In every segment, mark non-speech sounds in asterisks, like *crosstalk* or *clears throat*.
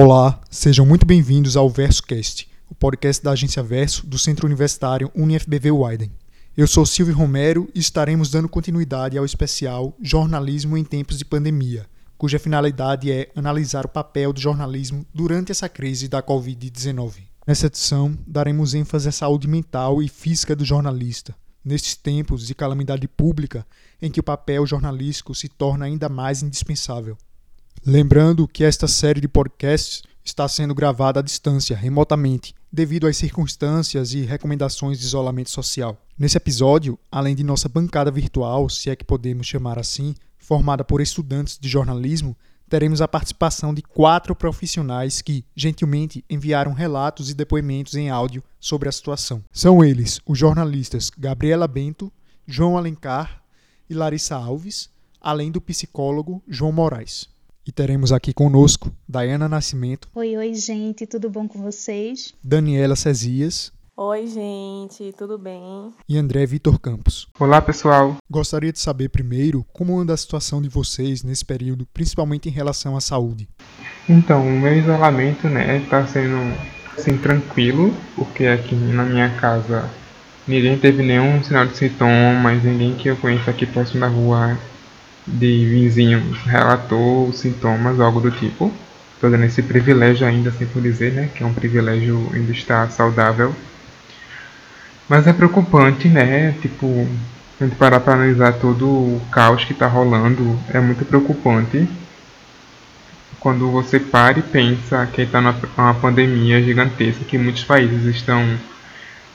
Olá, sejam muito bem-vindos ao VersoCast, o podcast da agência Verso do Centro Universitário UniFBV Widen. Eu sou Silvio Romero e estaremos dando continuidade ao especial Jornalismo em Tempos de Pandemia, cuja finalidade é analisar o papel do jornalismo durante essa crise da Covid-19. Nessa edição, daremos ênfase à saúde mental e física do jornalista, nestes tempos de calamidade pública em que o papel jornalístico se torna ainda mais indispensável. Lembrando que esta série de podcasts está sendo gravada à distância, remotamente, devido às circunstâncias e recomendações de isolamento social. Nesse episódio, além de nossa bancada virtual, se é que podemos chamar assim, formada por estudantes de jornalismo, teremos a participação de quatro profissionais que, gentilmente, enviaram relatos e depoimentos em áudio sobre a situação. São eles os jornalistas Gabriela Bento, João Alencar e Larissa Alves, além do psicólogo João Moraes. E teremos aqui conosco Dayana Nascimento. Oi, oi, gente, tudo bom com vocês? Daniela Cezias. Oi, gente, tudo bem? E André Vitor Campos. Olá, pessoal. Gostaria de saber primeiro como anda a situação de vocês nesse período, principalmente em relação à saúde. Então, o meu isolamento, né, tá sendo assim tranquilo, porque aqui na minha casa ninguém teve nenhum sinal de sintomas, ninguém que eu conheça aqui próximo da rua de vizinho relatou sintomas, algo do tipo. Estou dando esse privilégio ainda, assim por dizer, né? Que é um privilégio ainda estar saudável. Mas é preocupante, né? Tipo, a gente parar para analisar todo o caos que está rolando, é muito preocupante. Quando você para e pensa que está numa pandemia gigantesca, que muitos países estão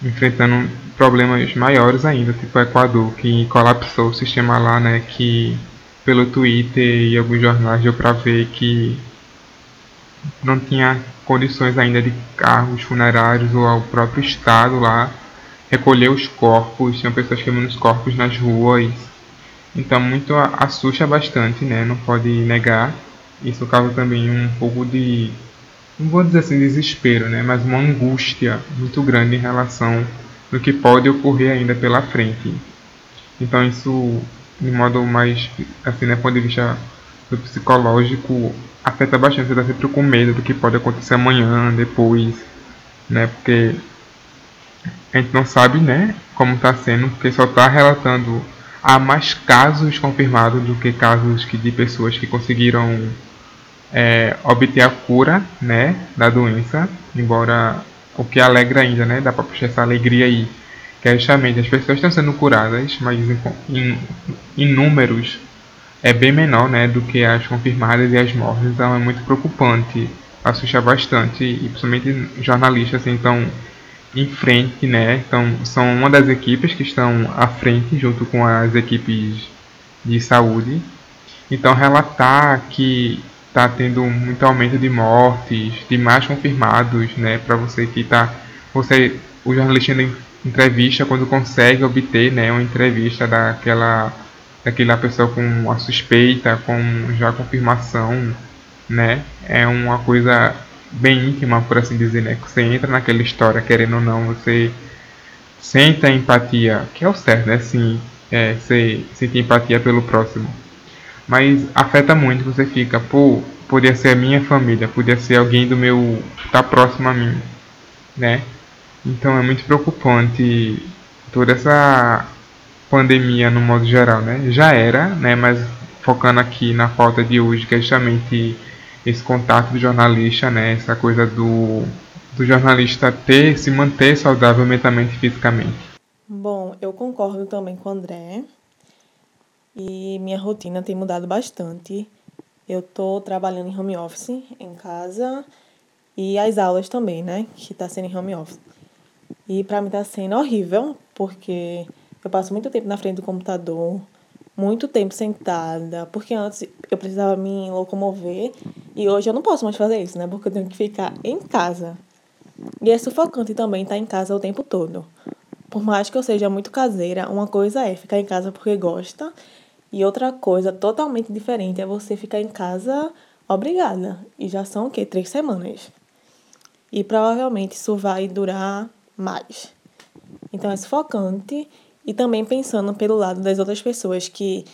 enfrentando problemas maiores ainda, tipo o Equador, que colapsou o sistema lá, né? Que pelo Twitter e alguns jornais deu para ver que não tinha condições ainda de carros funerários ou ao próprio Estado lá recolher os corpos, tinham pessoas queimando os corpos nas ruas. Então muito assusta bastante, né? Não pode negar. Isso causa também um pouco de, não vou dizer assim desespero, né? Mas uma angústia muito grande em relação do que pode ocorrer ainda pela frente. Então isso de modo mais, assim, né, ponto de vista do psicológico, afeta bastante. Você tá sempre com medo do que pode acontecer amanhã, depois, né, porque a gente não sabe, né, como está sendo, porque só está relatando há mais casos confirmados do que casos que, de pessoas que conseguiram é, obter a cura, né, da doença, embora o que alegra ainda, né, dá para puxar essa alegria aí que é justamente as pessoas estão sendo curadas, mas em, em, números é bem menor né, do que as confirmadas e as mortes, então é muito preocupante, assusta bastante, e principalmente jornalistas assim, estão em frente, né, então, são uma das equipes que estão à frente junto com as equipes de saúde, então relatar que está tendo muito aumento de mortes, de mais confirmados, né, para você que está, você, o jornalista ainda entrevista quando consegue obter né, uma entrevista daquela, daquela pessoa com uma suspeita, com já confirmação, né? É uma coisa bem íntima, por assim dizer, né? Você entra naquela história, querendo ou não, você sente a empatia, que é o certo, né? Sim, é, você sente empatia pelo próximo. Mas afeta muito, você fica, pô, podia ser a minha família, podia ser alguém do meu, tá próximo a mim, né? Então é muito preocupante toda essa pandemia no modo geral, né? Já era, né? Mas focando aqui na falta de hoje, que é justamente esse contato do jornalista, né? Essa coisa do, do jornalista ter, se manter saudável mentalmente e fisicamente. Bom, eu concordo também com o André. E minha rotina tem mudado bastante. Eu tô trabalhando em home office em casa e as aulas também, né? Que tá sendo em home office. E para mim tá sendo horrível, porque eu passo muito tempo na frente do computador, muito tempo sentada, porque antes eu precisava me locomover e hoje eu não posso mais fazer isso, né? Porque eu tenho que ficar em casa. E é sufocante também estar em casa o tempo todo. Por mais que eu seja muito caseira, uma coisa é ficar em casa porque gosta, e outra coisa totalmente diferente é você ficar em casa obrigada. E já são o quê? Três semanas. E provavelmente isso vai durar mais. Então é sufocante e também pensando pelo lado das outras pessoas que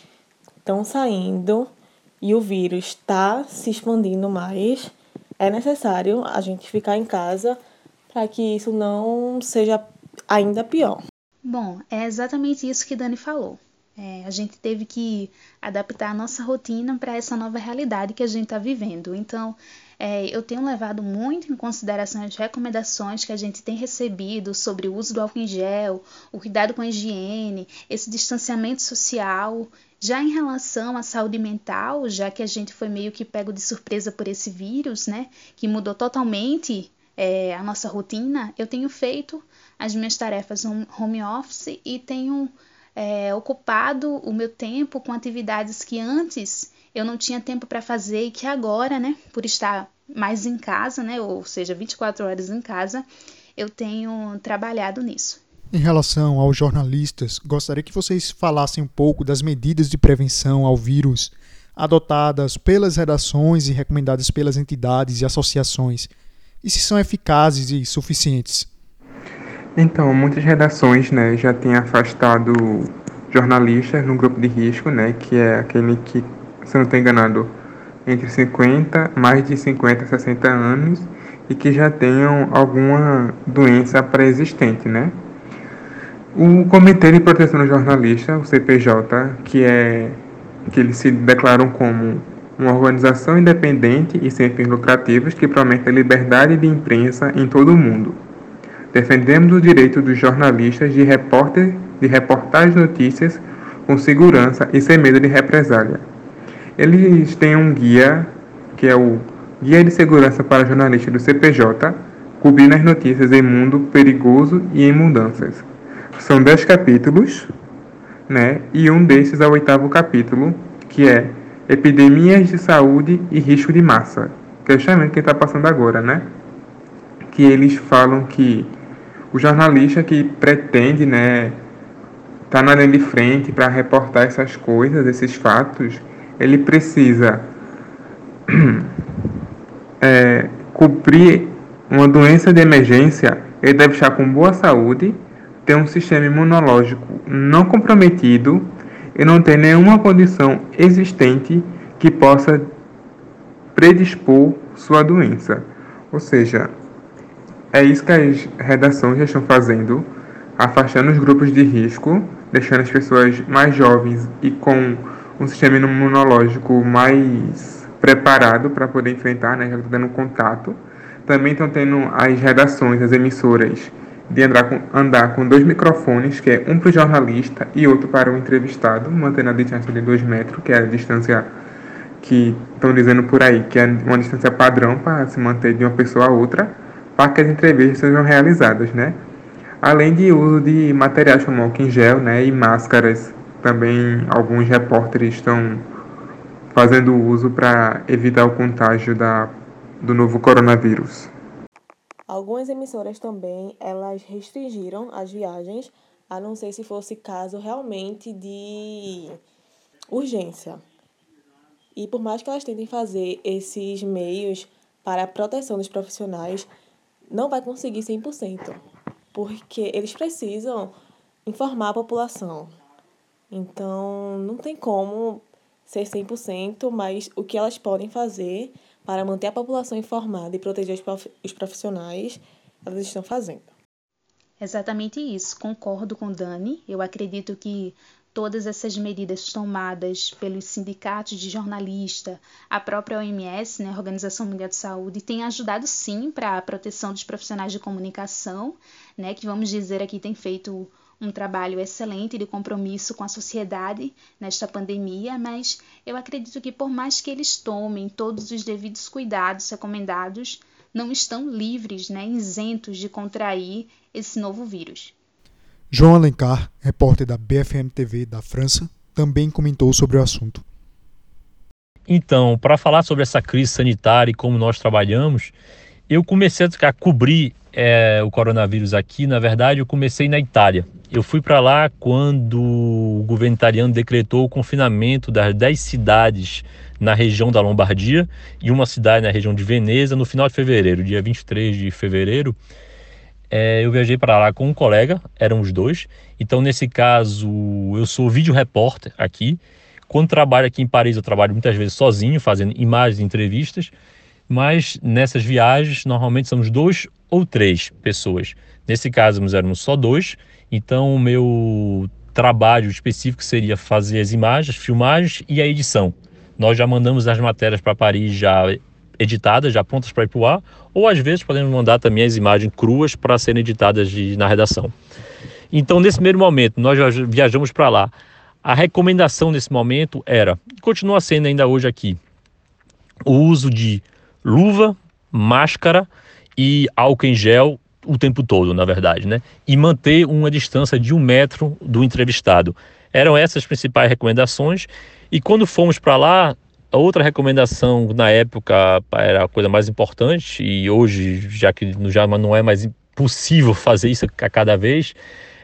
estão saindo e o vírus está se expandindo mais, é necessário a gente ficar em casa para que isso não seja ainda pior. Bom, é exatamente isso que Dani falou. É, a gente teve que adaptar a nossa rotina para essa nova realidade que a gente está vivendo. Então, é, eu tenho levado muito em consideração as recomendações que a gente tem recebido sobre o uso do álcool em gel, o cuidado com a higiene, esse distanciamento social. Já em relação à saúde mental, já que a gente foi meio que pego de surpresa por esse vírus, né, que mudou totalmente é, a nossa rotina, eu tenho feito as minhas tarefas home office e tenho é, ocupado o meu tempo com atividades que antes eu não tinha tempo para fazer e que agora, né, por estar mais em casa, né, ou seja, 24 horas em casa, eu tenho trabalhado nisso. Em relação aos jornalistas, gostaria que vocês falassem um pouco das medidas de prevenção ao vírus adotadas pelas redações e recomendadas pelas entidades e associações, e se são eficazes e suficientes. Então, muitas redações né, já têm afastado jornalistas no grupo de risco, né, que é aquele que, se não estou enganado, entre 50, mais de 50 60 anos e que já tenham alguma doença pré-existente, né? O Comitê de Proteção do Jornalista, o CPJ, que é que eles se declaram como uma organização independente e sem fins lucrativos que promete a liberdade de imprensa em todo o mundo. Defendemos o direito dos jornalistas de, repórter, de reportar as notícias com segurança e sem medo de represália. Eles têm um guia, que é o Guia de Segurança para Jornalistas do CPJ, cobrindo as notícias em mundo perigoso e em mudanças. São dez capítulos, né? E um desses é o oitavo capítulo, que é Epidemias de Saúde e Risco de Massa, que é justamente que está passando agora, né? Que eles falam que o jornalista que pretende, né, tá na linha de frente para reportar essas coisas, esses fatos, ele precisa *clears throat* é, cobrir uma doença de emergência, ele deve estar com boa saúde ter um sistema imunológico não comprometido e não ter nenhuma condição existente que possa predispor sua doença. Ou seja, é isso que as redações já estão fazendo, afastando os grupos de risco, deixando as pessoas mais jovens e com um sistema imunológico mais preparado para poder enfrentar, né, já está dando contato. Também estão tendo as redações, as emissoras, de andar com, andar com dois microfones, que é um para o jornalista e outro para o entrevistado, mantendo a distância de dois metros, que é a distância que estão dizendo por aí, que é uma distância padrão para se manter de uma pessoa a outra, para que as entrevistas sejam realizadas, né? Além de uso de materiais como álcool em gel, né, e máscaras, também alguns repórteres estão fazendo uso para evitar o contágio da, do novo coronavírus. Algumas emissoras também, elas restringiram as viagens, a não ser se fosse caso realmente de urgência. E por mais que elas tentem fazer esses meios para a proteção dos profissionais, não vai conseguir 100%, porque eles precisam informar a população. Então, não tem como ser 100%, mas o que elas podem fazer para manter a população informada e proteger os profissionais, elas estão fazendo. Exatamente isso, concordo com Dani. Eu acredito que todas essas medidas tomadas pelos sindicatos de jornalistas, a própria OMS, né, Organização Mundial de Saúde, têm ajudado sim para a proteção dos profissionais de comunicação, né, que vamos dizer aqui tem feito um trabalho excelente de compromisso com a sociedade nesta pandemia, mas eu acredito que, por mais que eles tomem todos os devidos cuidados recomendados, não estão livres, né, isentos de contrair esse novo vírus. João Alencar, repórter da BFM TV da França, também comentou sobre o assunto. Então, para falar sobre essa crise sanitária e como nós trabalhamos, eu comecei a cobrir é, o coronavírus aqui, na verdade, eu comecei na Itália. Eu fui para lá quando o governo italiano decretou o confinamento das 10 cidades na região da Lombardia e uma cidade na região de Veneza no final de fevereiro, dia 23 de fevereiro. É, eu viajei para lá com um colega, eram os dois. Então, nesse caso, eu sou vídeo repórter aqui. Quando trabalho aqui em Paris, eu trabalho muitas vezes sozinho, fazendo imagens entrevistas. Mas nessas viagens normalmente somos dois ou três pessoas. Nesse caso, nós éramos só dois, então o meu trabalho específico seria fazer as imagens, filmagens e a edição. Nós já mandamos as matérias para Paris já editadas, já prontas para ir para o ar, ou às vezes podemos mandar também as imagens cruas para serem editadas de, na redação. Então, nesse primeiro momento, nós viajamos para lá. A recomendação nesse momento era, continua sendo ainda hoje aqui, o uso de luva, máscara e álcool em gel o tempo todo, na verdade, né? E manter uma distância de um metro do entrevistado. Eram essas as principais recomendações. E quando fomos para lá, a outra recomendação na época era a coisa mais importante e hoje, já que já não é mais possível fazer isso a cada vez,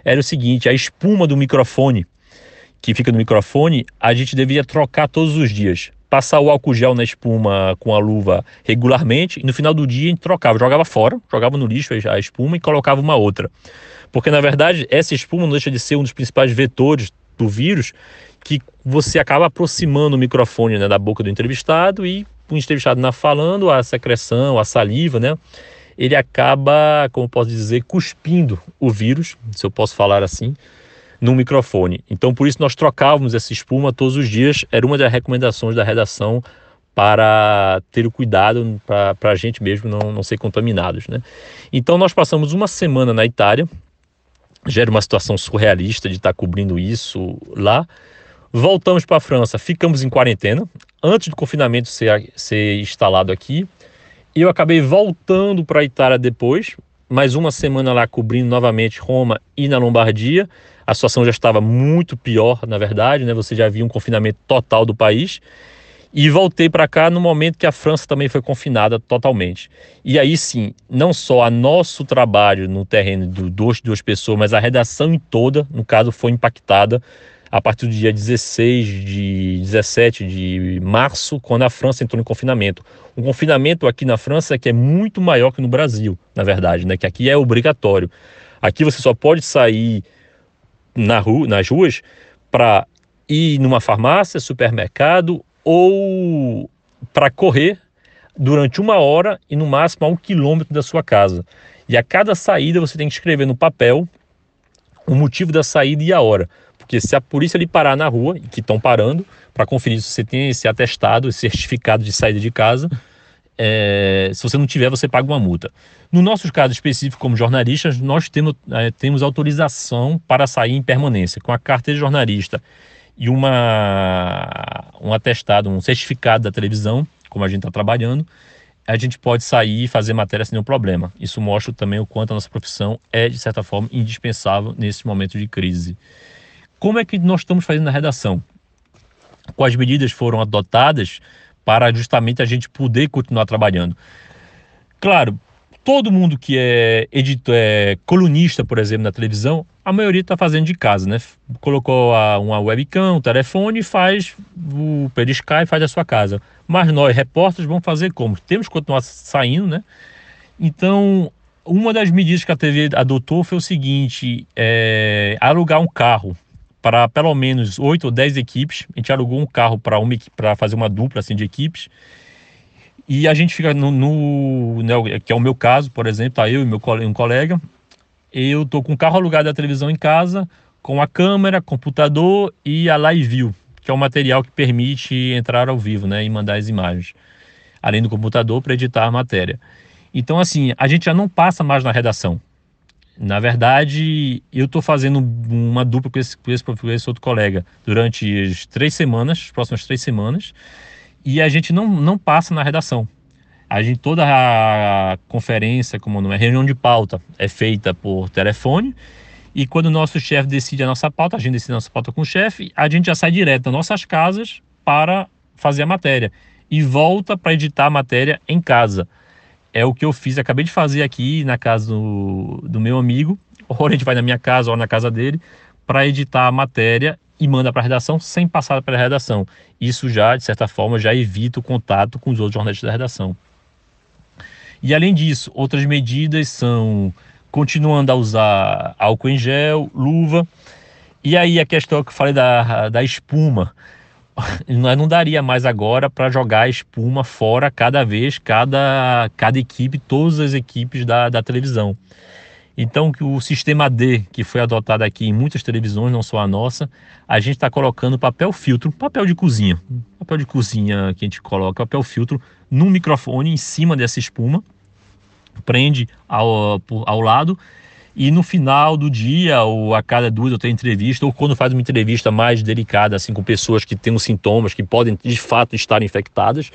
era o seguinte: a espuma do microfone que fica no microfone, a gente deveria trocar todos os dias. Passar o álcool gel na espuma com a luva regularmente e no final do dia a gente trocava, jogava fora, jogava no lixo a espuma e colocava uma outra. Porque na verdade essa espuma não deixa de ser um dos principais vetores do vírus que você acaba aproximando o microfone né, da boca do entrevistado e o entrevistado na falando, a secreção, a saliva, né? Ele acaba, como posso dizer, cuspindo o vírus, se eu posso falar assim, no microfone. Então, por isso nós trocávamos essa espuma todos os dias. Era uma das recomendações da redação para ter o cuidado para a gente mesmo não, não ser contaminados, né? Então, nós passamos uma semana na Itália. Já era uma situação surrealista de estar cobrindo isso lá. Voltamos para a França, ficamos em quarentena, antes do confinamento ser, ser instalado aqui. Eu acabei voltando para a Itália depois, mais uma semana lá cobrindo novamente Roma e na Lombardia. A situação já estava muito pior, na verdade, né? Você já via um confinamento total do país. E voltei para cá no momento que a França também foi confinada totalmente. E aí sim, não só a nosso trabalho no terreno do duas, duas pessoas, mas a redação em toda, no caso, foi impactada a partir do dia 16 de 17 de março, quando a França entrou em confinamento. Um confinamento aqui na França que é muito maior que no Brasil, na verdade, né? Que aqui é obrigatório. Aqui você só pode sair na rua, nas ruas para ir numa farmácia, supermercado ou para correr durante uma hora e no máximo a um quilômetro da sua casa. E a cada saída você tem que escrever no papel o motivo da saída e a hora. Porque se a polícia lhe parar na rua, que estão parando, para conferir se você tem esse atestado, esse certificado de saída de casa, é, se você não tiver, você paga uma multa. No nosso caso específico, como jornalistas, nós temos, é, temos autorização para sair em permanência. Com a carteira de jornalista e uma, um atestado, um certificado da televisão, como a gente está trabalhando, a gente pode sair e fazer matéria sem nenhum problema. Isso mostra também o quanto a nossa profissão é, de certa forma, indispensável nesse momento de crise. Como é que nós estamos fazendo na redação? Quais medidas foram adotadas para justamente a gente poder continuar trabalhando? Claro, todo mundo que é editor, é colunista, por exemplo, na televisão, a maioria está fazendo de casa, né? Colocou a, uma webcam, um telefone e faz o periscar faz a sua casa. Mas nós, repórteres, vamos fazer como? Temos que continuar saindo, né? Então, uma das medidas que a TV adotou foi o seguinte: é, alugar um carro para pelo menos oito ou dez equipes. A gente alugou um carro para uma para fazer uma dupla assim de equipes. E a gente fica no, no né, que é o meu caso, por exemplo, tá eu e meu um colega. Eu tô com o carro alugado da televisão em casa, com a câmera, computador e a Live View, que é o material que permite entrar ao vivo, né, e mandar as imagens, além do computador para editar a matéria. Então, assim, a gente já não passa mais na redação. Na verdade, eu estou fazendo uma dupla com esse, com esse, com esse outro colega durante as três semanas, as próximas três semanas, e a gente não, não passa na redação. A gente, toda a conferência, como não é reunião de pauta, é feita por telefone, e quando o nosso chefe decide a nossa pauta, a gente decide a nossa pauta com o chefe, a gente já sai direto das nossas casas para fazer a matéria e volta para editar a matéria em casa é o que eu fiz, acabei de fazer aqui na casa do, do meu amigo. Ou a gente vai na minha casa ou na casa dele para editar a matéria e manda para a redação sem passar pela redação. Isso já, de certa forma, já evita o contato com os outros jornalistas da redação. E além disso, outras medidas são continuando a usar álcool em gel, luva. E aí a questão que eu falei da, da espuma. *laughs* não daria mais agora para jogar espuma fora cada vez, cada, cada equipe, todas as equipes da, da televisão. Então, o sistema D, que foi adotado aqui em muitas televisões, não só a nossa, a gente está colocando papel filtro, papel de cozinha, papel de cozinha que a gente coloca, papel filtro, no microfone em cima dessa espuma, prende ao, ao lado e no final do dia, ou a cada duas ou três entrevistas, ou quando faz uma entrevista mais delicada, assim, com pessoas que têm sintomas, que podem de fato estar infectadas,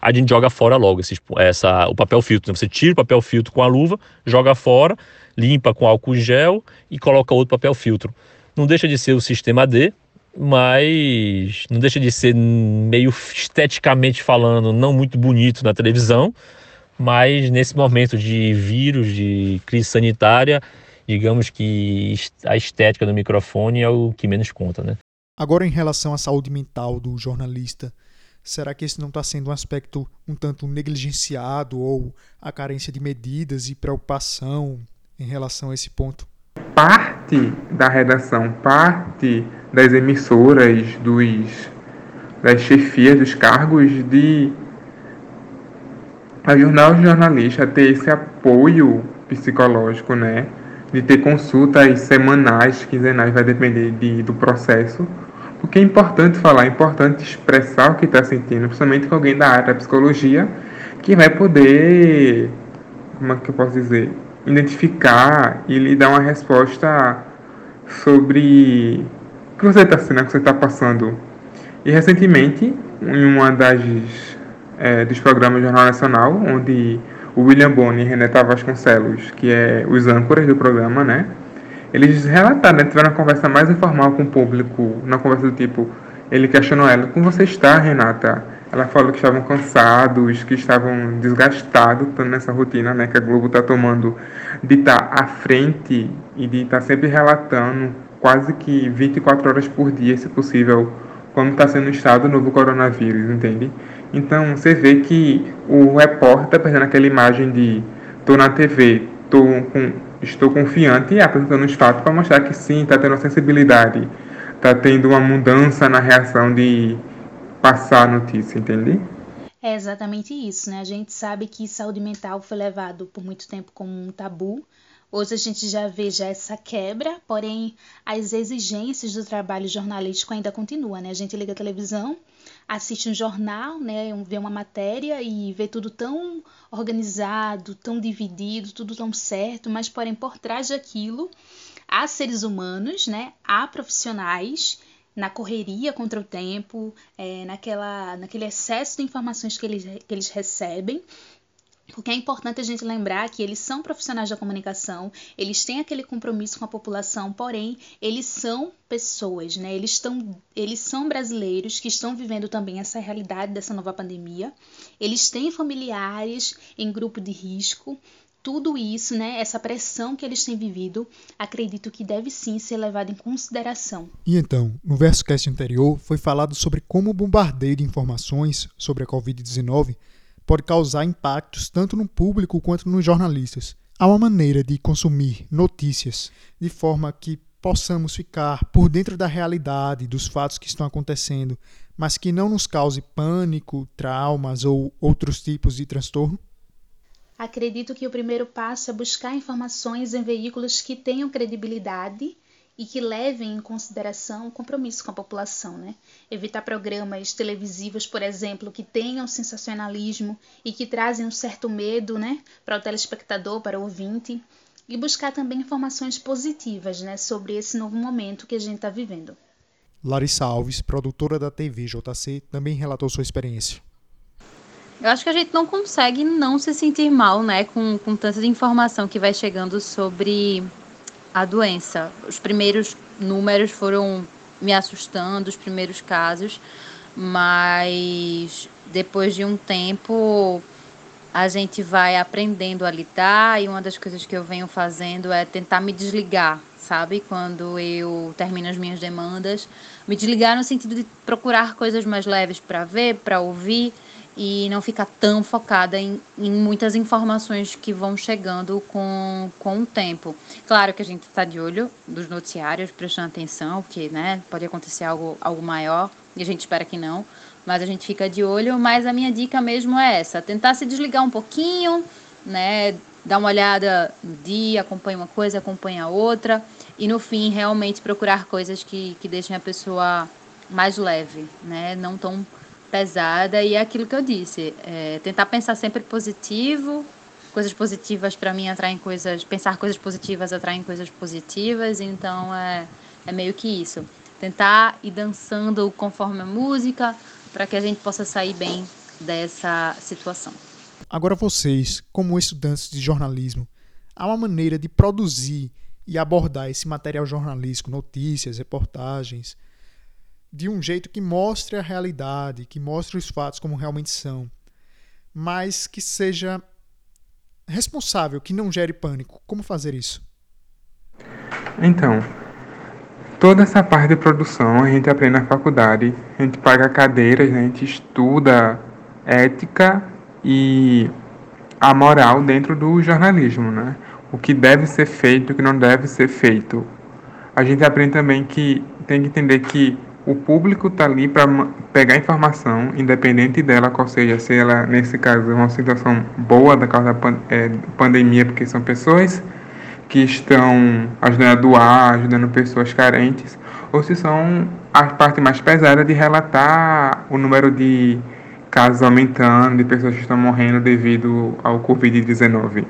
a gente joga fora logo esse, essa, o papel filtro. Você tira o papel filtro com a luva, joga fora, limpa com álcool gel e coloca outro papel filtro. Não deixa de ser o sistema D, mas não deixa de ser meio esteticamente falando, não muito bonito na televisão, mas nesse momento de vírus, de crise sanitária, digamos que a estética do microfone é o que menos conta, né? Agora, em relação à saúde mental do jornalista, será que esse não está sendo um aspecto um tanto negligenciado ou a carência de medidas e preocupação em relação a esse ponto? Parte da redação, parte das emissoras, dos, das chefias, dos cargos de ajudar o jornalista a ter esse apoio psicológico, né? De ter consultas semanais, quinzenais, vai depender de, do processo. Porque é importante falar, é importante expressar o que está sentindo, principalmente com alguém da área da psicologia, que vai poder, como é que eu posso dizer, identificar e lhe dar uma resposta sobre o que você está sendo, o que você está passando. E recentemente, em uma das é, dos programas do Jornal Nacional, onde o William Boni e Renata Vasconcelos, que é os âncoras do programa, né? Eles relataram, né, tiveram uma conversa mais informal com o público, na conversa do tipo, ele questionou ela, como você está, Renata? Ela falou que estavam cansados, que estavam desgastados nessa rotina né, que a Globo está tomando de estar tá à frente e de estar tá sempre relatando quase que 24 horas por dia, se possível, como está sendo o estado do novo coronavírus, entende? Então você vê que o repórter está perdendo aquela imagem de estou na TV, tô com, estou confiante apresentando os fatos para mostrar que sim, está tendo sensibilidade, está tendo uma mudança na reação de passar a notícia, entende? É exatamente isso, né? A gente sabe que saúde mental foi levado por muito tempo como um tabu, Hoje a gente já vê já essa quebra, porém as exigências do trabalho jornalístico ainda continuam, né? A gente liga a televisão, assiste um jornal, né, vê uma matéria e vê tudo tão organizado, tão dividido, tudo tão certo, mas porém por trás daquilo há seres humanos, né, há profissionais na correria contra o tempo, é, naquela, naquele excesso de informações que eles, que eles recebem porque é importante a gente lembrar que eles são profissionais da comunicação, eles têm aquele compromisso com a população, porém, eles são pessoas, né? Eles, estão, eles são brasileiros que estão vivendo também essa realidade dessa nova pandemia. Eles têm familiares em grupo de risco. Tudo isso, né, essa pressão que eles têm vivido, acredito que deve sim ser levado em consideração. E então, no verso cast anterior, foi falado sobre como o bombardeio de informações sobre a Covid-19 pode causar impactos tanto no público quanto nos jornalistas. Há uma maneira de consumir notícias de forma que possamos ficar por dentro da realidade dos fatos que estão acontecendo, mas que não nos cause pânico, traumas ou outros tipos de transtorno? Acredito que o primeiro passo é buscar informações em veículos que tenham credibilidade e que levem em consideração o compromisso com a população, né? Evitar programas televisivos, por exemplo, que tenham sensacionalismo e que trazem um certo medo, né, para o telespectador, para o ouvinte, e buscar também informações positivas, né, sobre esse novo momento que a gente está vivendo. Larissa Alves, produtora da TV JC, também relatou sua experiência. Eu acho que a gente não consegue não se sentir mal, né, com, com tanta informação que vai chegando sobre a doença. Os primeiros números foram me assustando, os primeiros casos, mas depois de um tempo a gente vai aprendendo a lidar e uma das coisas que eu venho fazendo é tentar me desligar, sabe? Quando eu termino as minhas demandas, me desligar no sentido de procurar coisas mais leves para ver, para ouvir e não ficar tão focada em, em muitas informações que vão chegando com, com o tempo. Claro que a gente está de olho dos noticiários, prestando atenção, porque né, pode acontecer algo, algo maior, e a gente espera que não, mas a gente fica de olho. Mas a minha dica mesmo é essa: tentar se desligar um pouquinho, né? Dar uma olhada no dia, acompanha uma coisa, acompanha outra, e no fim realmente procurar coisas que, que deixem a pessoa mais leve, né? Não tão pesada. E é aquilo que eu disse: é tentar pensar sempre positivo. Coisas positivas para mim atraem coisas. Pensar coisas positivas atraem coisas positivas. Então é, é meio que isso. Tentar ir dançando conforme a música, para que a gente possa sair bem dessa situação. Agora vocês, como estudantes de jornalismo, há uma maneira de produzir e abordar esse material jornalístico, notícias, reportagens, de um jeito que mostre a realidade, que mostre os fatos como realmente são, mas que seja responsável, que não gere pânico. Como fazer isso? Então, Toda essa parte de produção a gente aprende na faculdade, a gente paga cadeiras, a gente estuda ética e a moral dentro do jornalismo, né? O que deve ser feito, o que não deve ser feito. A gente aprende também que tem que entender que o público está ali para pegar informação, independente dela, qual seja, se ela, nesse caso, é uma situação boa da causa da é, pandemia, porque são pessoas que estão ajudando a doar, ajudando pessoas carentes, ou se são a parte mais pesada de relatar o número de casos aumentando, de pessoas que estão morrendo devido ao Covid-19.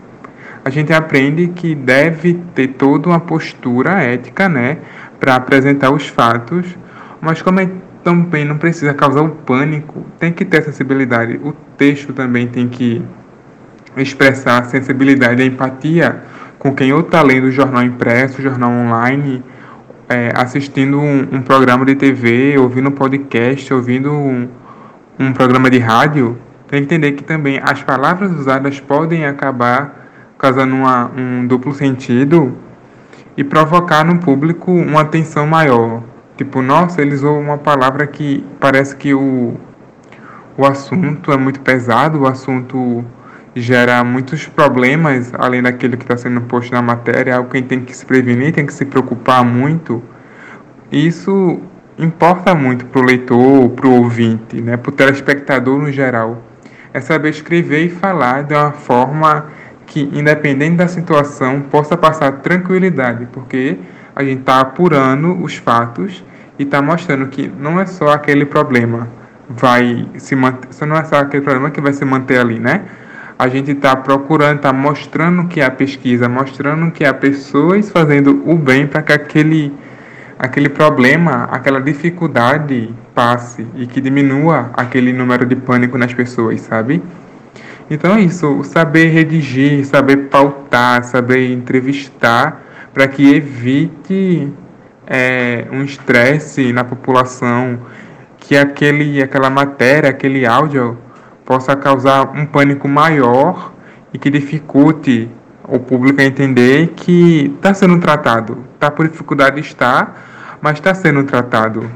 A gente aprende que deve ter toda uma postura ética, né, para apresentar os fatos, mas como é também não precisa causar o pânico, tem que ter sensibilidade. O texto também tem que expressar a sensibilidade, a empatia com quem ou está lendo o jornal impresso, o jornal online, é, assistindo um, um, programa de TV, ouvindo um podcast, ouvindo um, um programa de rádio, tem que entender que também as palavras usadas podem acabar causando uma, um duplo sentido e provocar no público uma tensão maior. Tipo, nossa, eles usam uma palavra que parece que o, o assunto é muito pesado, o assunto gera muitos problemas, além daquilo que está sendo posto na matéria, algo que tem que se prevenir, tem que se preocupar muito. Isso importa muito para o leitor, para o ouvinte, né, para o telespectador no geral. É saber escrever e falar de uma forma que, independente da situação, possa passar tranquilidade, porque a gente está apurando os fatos e está mostrando que não é só aquele problema vai se manter, não é só aquele problema que vai se manter ali, né? a gente está procurando, está mostrando que há pesquisa, mostrando que há pessoas fazendo o bem para que aquele, aquele problema, aquela dificuldade passe e que diminua aquele número de pânico nas pessoas, sabe? Então é isso, saber redigir, saber pautar, saber entrevistar para que evite é, um estresse na população, que aquele, aquela matéria, aquele áudio possa causar um pânico maior e que dificulte o público a entender que está sendo tratado. Está por dificuldade, está, mas está sendo tratado.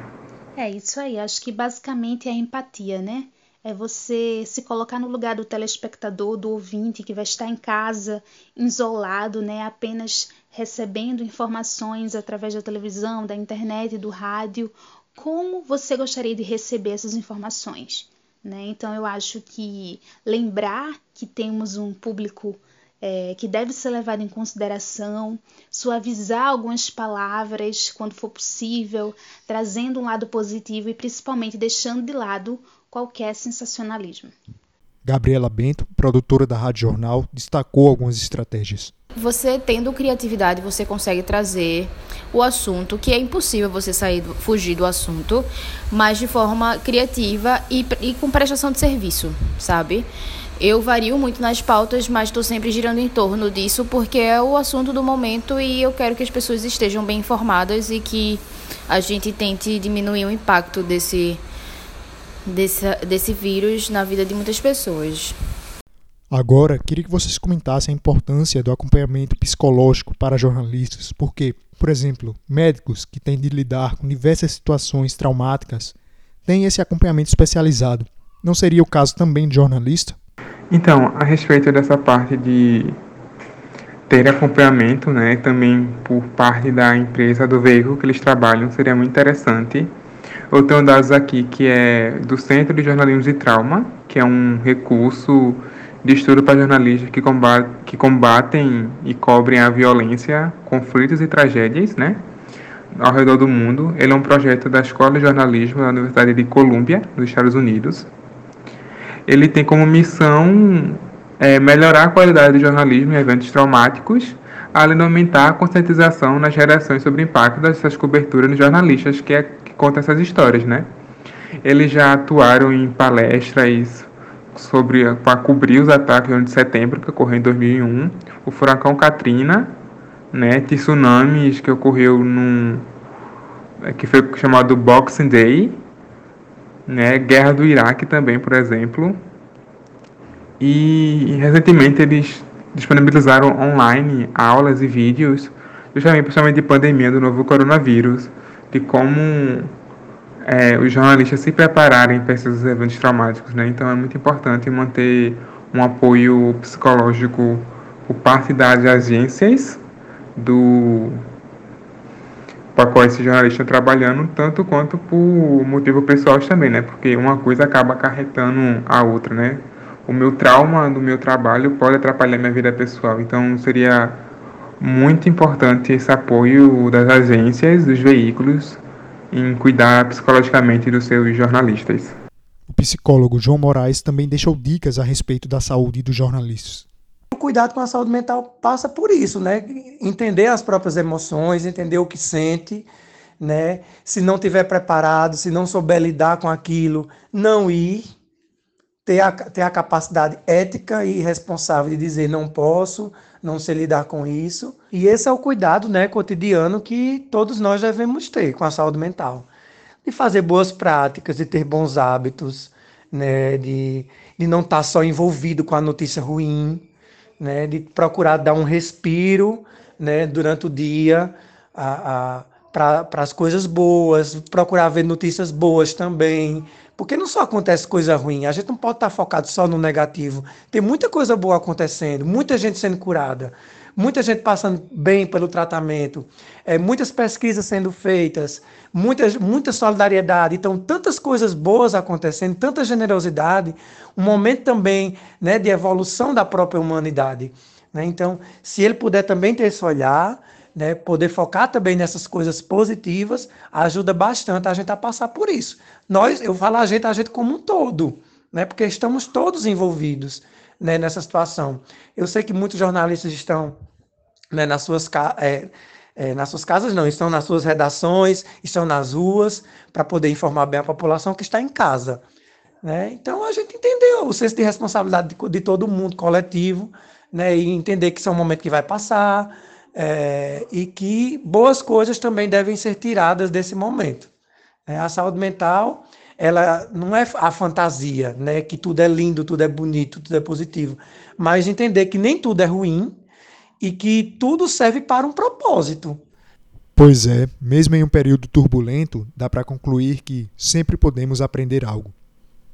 É isso aí. Acho que basicamente é a empatia, né? É você se colocar no lugar do telespectador, do ouvinte que vai estar em casa, isolado, né? Apenas recebendo informações através da televisão, da internet, do rádio. Como você gostaria de receber essas informações? Né? Então, eu acho que lembrar que temos um público é, que deve ser levado em consideração, suavizar algumas palavras quando for possível, trazendo um lado positivo e principalmente deixando de lado qualquer sensacionalismo. Gabriela Bento, produtora da Rádio Jornal, destacou algumas estratégias. Você tendo criatividade, você consegue trazer o assunto, que é impossível você sair, fugir do assunto, mas de forma criativa e, e com prestação de serviço, sabe? Eu vario muito nas pautas, mas estou sempre girando em torno disso porque é o assunto do momento e eu quero que as pessoas estejam bem informadas e que a gente tente diminuir o impacto desse, desse, desse vírus na vida de muitas pessoas. Agora, queria que vocês comentassem a importância do acompanhamento psicológico para jornalistas, porque, por exemplo, médicos que têm de lidar com diversas situações traumáticas têm esse acompanhamento especializado. Não seria o caso também de jornalista? Então, a respeito dessa parte de ter acompanhamento, né, também por parte da empresa, do veículo que eles trabalham, seria muito interessante, Eu tenho dados aqui que é do Centro de Jornalismo e Trauma, que é um recurso de estudo para jornalistas que, combat, que combatem e cobrem a violência, conflitos e tragédias, né? Ao redor do mundo. Ele é um projeto da Escola de Jornalismo da Universidade de Colômbia, nos Estados Unidos. Ele tem como missão é, melhorar a qualidade do jornalismo em eventos traumáticos, além de aumentar a conscientização nas gerações sobre o impacto dessas coberturas nos jornalistas que, é, que contam essas histórias, né? Eles já atuaram em palestras sobre para cobrir os ataques do 11 de setembro que ocorreu em 2001, o furacão Katrina, né, tsunamis que ocorreu num é, que foi chamado Boxing Day, né, guerra do Iraque também, por exemplo. E recentemente eles disponibilizaram online aulas e vídeos, justamente principalmente de pandemia do novo coronavírus, de como é, os jornalistas se prepararem para esses eventos traumáticos, né? Então é muito importante manter um apoio psicológico por parte das agências do para qual esse jornalista está trabalhando, tanto quanto por motivo pessoal também, né? Porque uma coisa acaba acarretando a outra, né? O meu trauma do meu trabalho pode atrapalhar minha vida pessoal, então seria muito importante esse apoio das agências, dos veículos, em cuidar psicologicamente dos seus jornalistas. O psicólogo João Moraes também deixou dicas a respeito da saúde dos jornalistas. O cuidado com a saúde mental passa por isso, né? Entender as próprias emoções, entender o que sente, né? Se não tiver preparado, se não souber lidar com aquilo, não ir, ter a, ter a capacidade ética e responsável de dizer não posso, não sei lidar com isso. E esse é o cuidado né, cotidiano que todos nós devemos ter com a saúde mental. De fazer boas práticas, de ter bons hábitos, né, de, de não estar só envolvido com a notícia ruim, né, de procurar dar um respiro né, durante o dia para as coisas boas, procurar ver notícias boas também, porque não só acontece coisa ruim, a gente não pode estar focado só no negativo. Tem muita coisa boa acontecendo, muita gente sendo curada, muita gente passando bem pelo tratamento, é, muitas pesquisas sendo feitas, muita, muita solidariedade. Então, tantas coisas boas acontecendo, tanta generosidade, um momento também né, de evolução da própria humanidade. Né? Então, se ele puder também ter esse olhar, né, poder focar também nessas coisas positivas ajuda bastante a gente a passar por isso. Nós, eu falo a gente, a gente como um todo, né, porque estamos todos envolvidos né, nessa situação. Eu sei que muitos jornalistas estão né, nas suas é, é, nas suas casas não, estão nas suas redações, estão nas ruas para poder informar bem a população que está em casa. Né? Então a gente entendeu o senso de responsabilidade de, de todo mundo coletivo, né? E entender que isso é um momento que vai passar, é, e que boas coisas também devem ser tiradas desse momento. É, a saúde mental, ela não é a fantasia, né, que tudo é lindo, tudo é bonito, tudo é positivo, mas entender que nem tudo é ruim e que tudo serve para um propósito. Pois é, mesmo em um período turbulento, dá para concluir que sempre podemos aprender algo.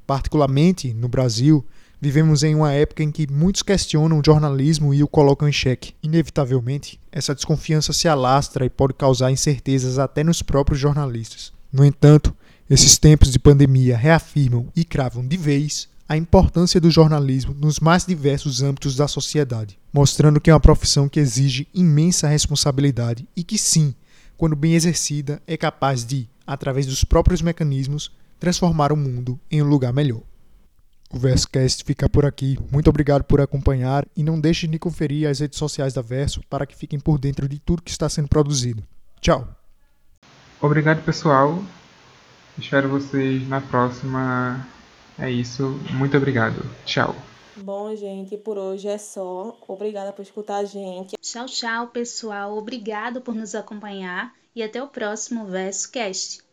Particularmente no Brasil, Vivemos em uma época em que muitos questionam o jornalismo e o colocam em xeque. Inevitavelmente, essa desconfiança se alastra e pode causar incertezas até nos próprios jornalistas. No entanto, esses tempos de pandemia reafirmam e cravam de vez a importância do jornalismo nos mais diversos âmbitos da sociedade, mostrando que é uma profissão que exige imensa responsabilidade e que, sim, quando bem exercida, é capaz de, através dos próprios mecanismos, transformar o mundo em um lugar melhor. O VersoCast fica por aqui. Muito obrigado por acompanhar e não deixe de conferir as redes sociais da Verso para que fiquem por dentro de tudo que está sendo produzido. Tchau. Obrigado, pessoal. Espero vocês na próxima. É isso. Muito obrigado. Tchau. Bom, gente, por hoje é só. Obrigada por escutar a gente. Tchau, tchau, pessoal. Obrigado por nos acompanhar e até o próximo VersoCast.